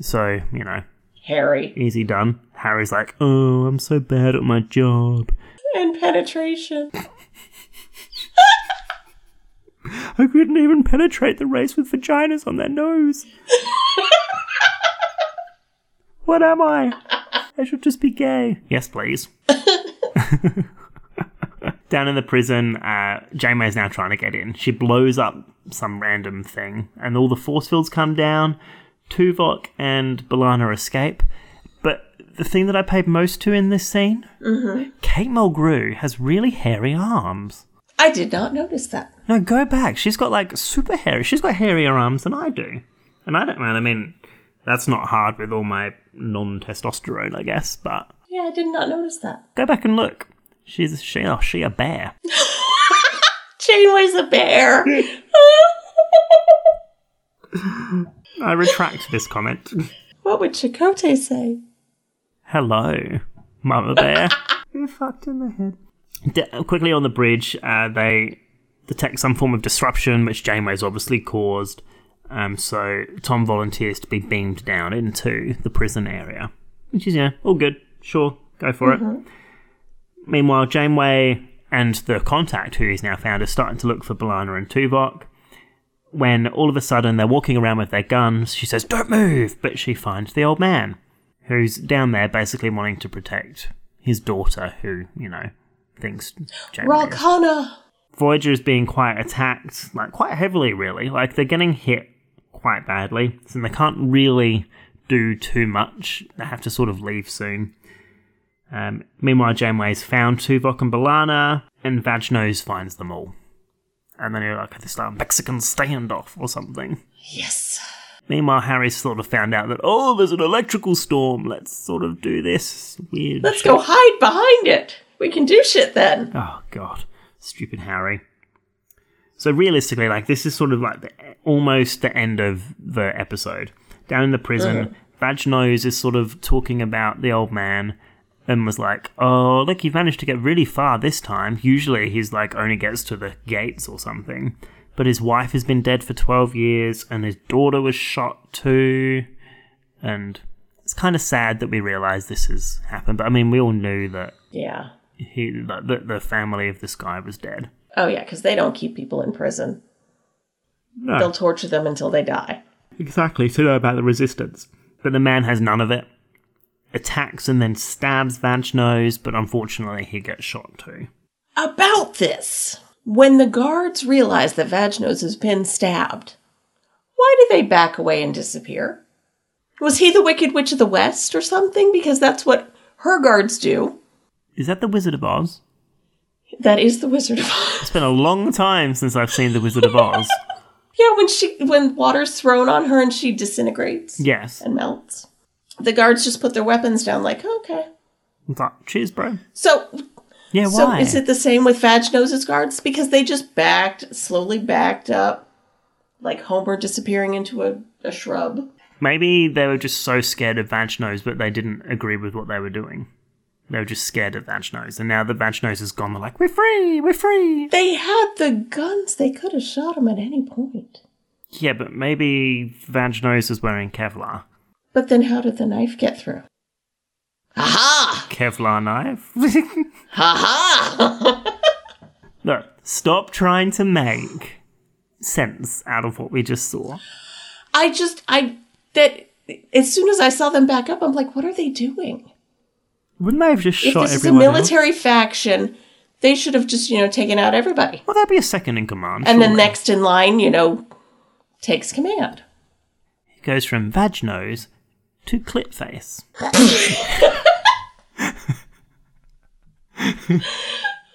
So you know, Harry. easy done. Harry's like, "Oh, I'm so bad at my job. And penetration. I couldn't even penetrate the race with vaginas on their nose. what am I? I should just be gay. Yes, please. Down in the prison, uh, Janeway's now trying to get in. She blows up some random thing, and all the force fields come down. Tuvok and B'Elanna escape. But the thing that I paid most to in this scene, Kate Mulgrew has really hairy arms. I did not notice that. No, go back. She's got like super hairy. She's got hairier arms than I do, and I don't mind. I mean, that's not hard with all my non-testosterone, I guess. But Yeah, I did not notice that. go back and look. She's she. Oh, she a bear. Janeway's a bear. I retract this comment. what would Chakotay say? Hello, Mama Bear. You're fucked in the head. De- quickly on the bridge, uh, they detect some form of disruption, which Janeway's obviously caused. Um, so Tom volunteers to be beamed down into the prison area, which is yeah, all good. Sure, go for it. Meanwhile, Janeway and the contact, who he's now found, are starting to look for B'Elanna and Tuvok. When all of a sudden they're walking around with their guns, she says, "Don't move!" But she finds the old man, who's down there basically wanting to protect his daughter, who you know thinks Janeway is- Ralkana. Voyager is being quite attacked, like quite heavily, really. Like they're getting hit quite badly, so they can't really do too much. They have to sort of leave soon. Um, meanwhile, Janeway's found Tuvok and B'Elanna, and Vagnos finds them all. And then you're like this like Mexican standoff or something. Yes. Meanwhile, Harry's sort of found out that oh, there's an electrical storm. Let's sort of do this weird. Let's go hide behind it. We can do shit then. Oh god, stupid Harry. So realistically, like this is sort of like the, almost the end of the episode. Down in the prison, Vagnos is sort of talking about the old man and was like, "Oh, look, you've managed to get really far this time. Usually, he's like only gets to the gates or something." But his wife has been dead for twelve years, and his daughter was shot too. And it's kind of sad that we realize this has happened. But I mean, we all knew that Yeah. he the, the the family of this guy was dead. Oh, yeah, because they don't keep people in prison. No, They'll torture them until they die. exactly to know about the resistance. But the man has none of it. Attacks and then stabs Vagnos, but unfortunately he gets shot too. About this, when the guards realize that Vagnos has been stabbed, why do they back away and disappear? Was he the Wicked Witch of the West or something? Because that's what her guards do. Is that the Wizard of Oz? That is the Wizard of Oz. It's been a long time since I've seen the Wizard of Oz. Yeah, when she when water's thrown on her and she disintegrates yes. and melts. The guards just put their weapons down like, okay. Like, cheers, bro. So Yeah, so why? is it the same with Vagnos's guards? Because they just backed, slowly backed up, like Homer disappearing into a, a shrub. Maybe they were just so scared of Vagnos, but they didn't agree with what they were doing. They were just scared of Vagnos, and now that Vagnos is gone, they're like, "We're free, we're free." They had the guns. They could have shot him at any point. Yeah, but maybe Vagnos is wearing Kevlar. But then how did the knife get through? Aha! Kevlar knife. Ha Look, stop trying to make sense out of what we just saw. I just, I, that, as soon as I saw them back up, I'm like, what are they doing? Wouldn't they have just If shot this is a everyone else? military faction, they should have just, you know, taken out everybody. Well, that'd be a second in command. And then surely. next in line, you know, takes command. It goes from Vagnos to Clipface.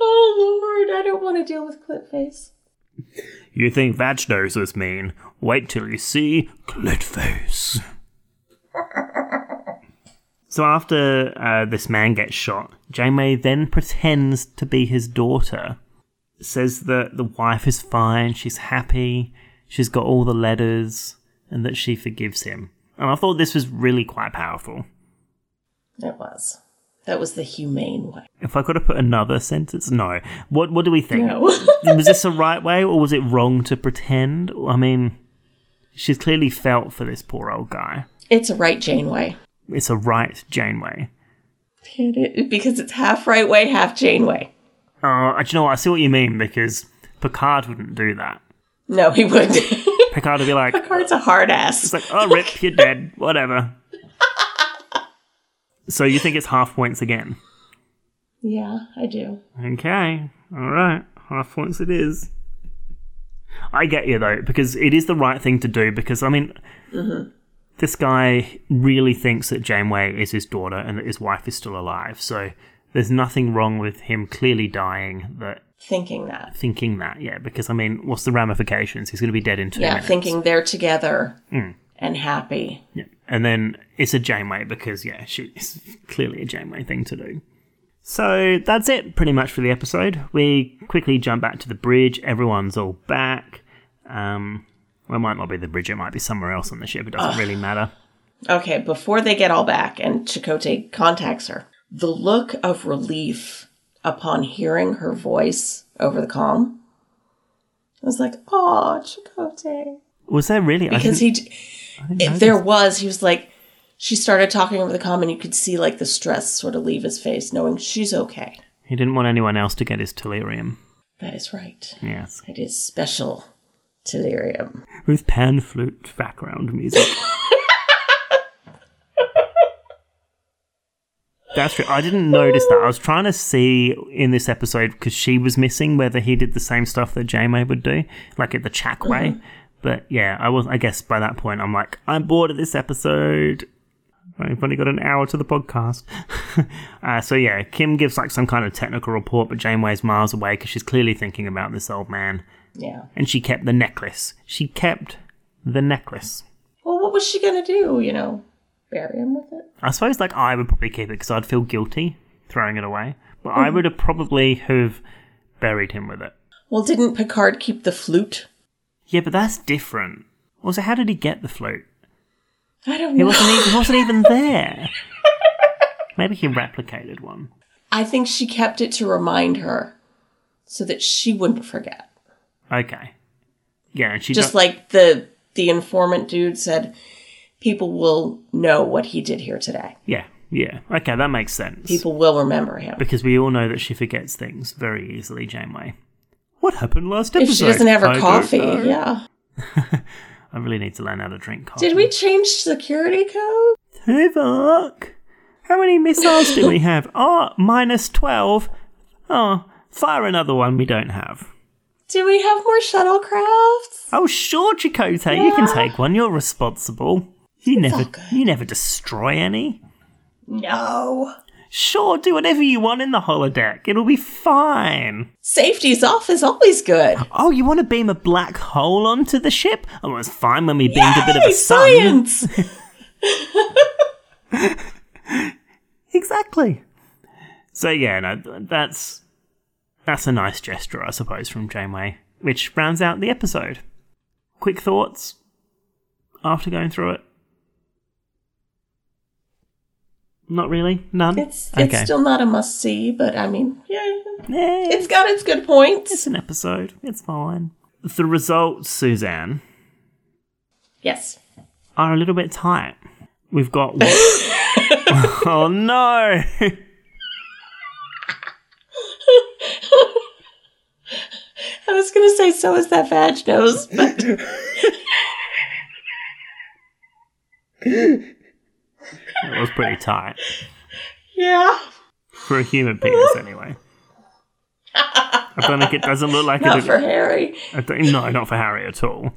Oh Lord, I don't want to deal with Clipface. You think Vagnos is mean? Wait till you see Clitface. So after uh, this man gets shot, Janeway then pretends to be his daughter. Says that the wife is fine, she's happy, she's got all the letters, and that she forgives him. And I thought this was really quite powerful. It was. That was the humane way. If I could have put another sentence, no. What What do we think? No. was this the right way, or was it wrong to pretend? I mean, she's clearly felt for this poor old guy. it's a right Janeway. It's a right Janeway. It Because it's half right way, half Janeway. Uh, do you know what? I see what you mean because Picard wouldn't do that. No, he wouldn't. Picard would be like, Picard's a hard ass. it's like, oh, Rip, you're dead. Whatever. so you think it's half points again? Yeah, I do. Okay. All right. Half points it is. I get you though, because it is the right thing to do. Because I mean, mm-hmm. this guy really thinks that Janeway is his daughter and that his wife is still alive. So there's nothing wrong with him clearly dying. That Thinking that. thinking that, yeah. Because I mean, what's the ramifications? He's going to be dead in two Yeah, minutes. thinking they're together and happy. Yeah. And then it's a Janeway because, yeah, she, she's clearly a Janeway thing to do. So that's it pretty much for the episode. We quickly jump back to the bridge. Everyone's all back. Um, well, it might not be the bridge, it might be somewhere else on the ship. It doesn't really matter. Okay, before they get all back and Chakotay contacts her, the look of relief upon hearing her voice over the comm I was like, oh, Chakotay. Was there really? I Because he, if there was, he was like, she started talking over the comm and you could see like the stress sort of leave his face, knowing she's okay. he didn't want anyone else to get his delirium. That is right. Yes. It is special delirium. With pan flute background music. That's true. I didn't notice that. I was trying to see in this episode because she was missing whether he did the same stuff that Janeway would do, like at the Chak way. But yeah, I was. I guess by that point, I'm like, I'm bored of this episode. I've only got an hour to the podcast. uh, so yeah, Kim gives like some kind of technical report, but Janeway's miles away because she's clearly thinking about this old man. Yeah. And she kept the necklace. She kept the necklace. Well, what was she gonna do? You know, bury him with it? I suppose like I would probably keep it because I'd feel guilty throwing it away. But I mm-hmm. would have probably have buried him with it. Well, didn't Picard keep the flute? Yeah, but that's different. Also, how did he get the flute? I don't He know. wasn't even, he wasn't even there. Maybe he replicated one. I think she kept it to remind her so that she wouldn't forget. Okay. Yeah, and she Just don't- like the the informant dude said, people will know what he did here today. yeah, yeah. Okay, that makes sense. People will remember him. because we all know that she forgets things very easily, Janeway. What happened last episode? If she doesn't have her I coffee, yeah. I really need to learn how to drink coffee. Did we change security code? Tuvok! How many missiles do we have? Oh, minus 12. Oh, fire another one we don't have. Do we have more shuttlecrafts? Oh, sure, Chakotay, you can take one. You're responsible. You never, you never destroy any. No. Sure, do whatever you want in the holodeck. It'll be fine. Safety's off is always good. Oh, you want to beam a black hole onto the ship? Oh, it's fine when we beamed a bit of a Yay, sun. science! Exactly. So yeah, no, that's that's a nice gesture, I suppose, from Janeway, which rounds out the episode. Quick thoughts after going through it. Not really. None. It's it's okay. still not a must see, but I mean, yeah, Eh, it's got its good points. it's an episode. It's fine. The results, Suzanne, Yes. are a little bit tight. We've got. What? oh no! I was gonna say so is that vag nose, but It was pretty tight yeah. for a human penis, anyway. I don't think it doesn't look like Not it. for Harry. I don't, no, not for Harry at all.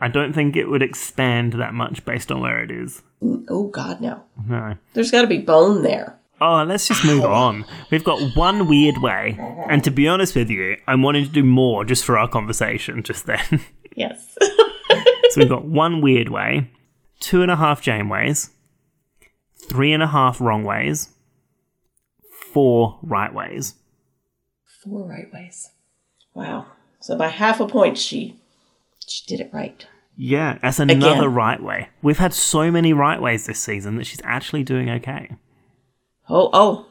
I don't think it would expand that much based on where it is. Oh God, no. No. There's got to be bone there. Oh, let's just move on. We've got one weird way, and to be honest with you, I'm wanting to do more just for our conversation just then. Yes. so we've got one weird way, two and a half Janeways, three and a half wrong ways, four right ways. Four right ways. Wow. So by half a point, she she did it right. Yeah, that's another Again. right way. We've had so many right ways this season that she's actually doing okay. Oh, oh.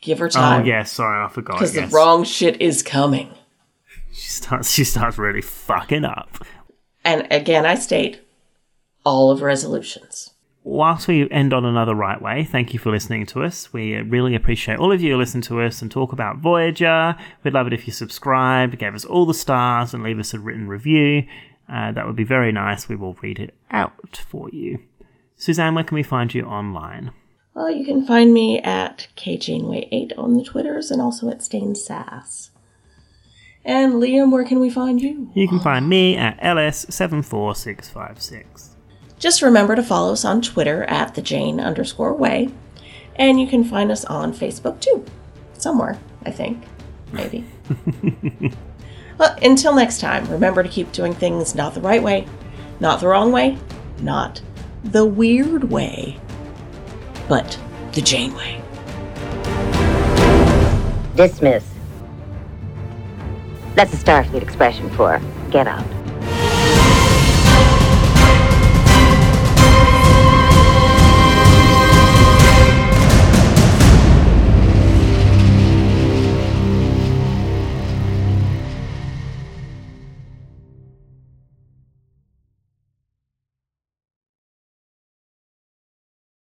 Give her oh, time. Oh yeah, sorry, I forgot. Because yes. the wrong shit is coming. She starts. She starts really fucking up. And again, I state all of resolutions. Whilst we end on another right way, thank you for listening to us. We really appreciate all of you who listen to us and talk about Voyager. We'd love it if you subscribed, gave us all the stars, and leave us a written review. Uh, that would be very nice. We will read it out for you. Suzanne, where can we find you online? Well, you can find me at KJaneway8 on the Twitters and also at Stain Sass. And Liam, where can we find you? You can find me at ls74656. Just remember to follow us on Twitter at the Jane underscore way. And you can find us on Facebook too. Somewhere, I think. Maybe. well, until next time, remember to keep doing things not the right way, not the wrong way, not the weird way, but the Jane way. Dismiss. That's a Starfleet expression for get out.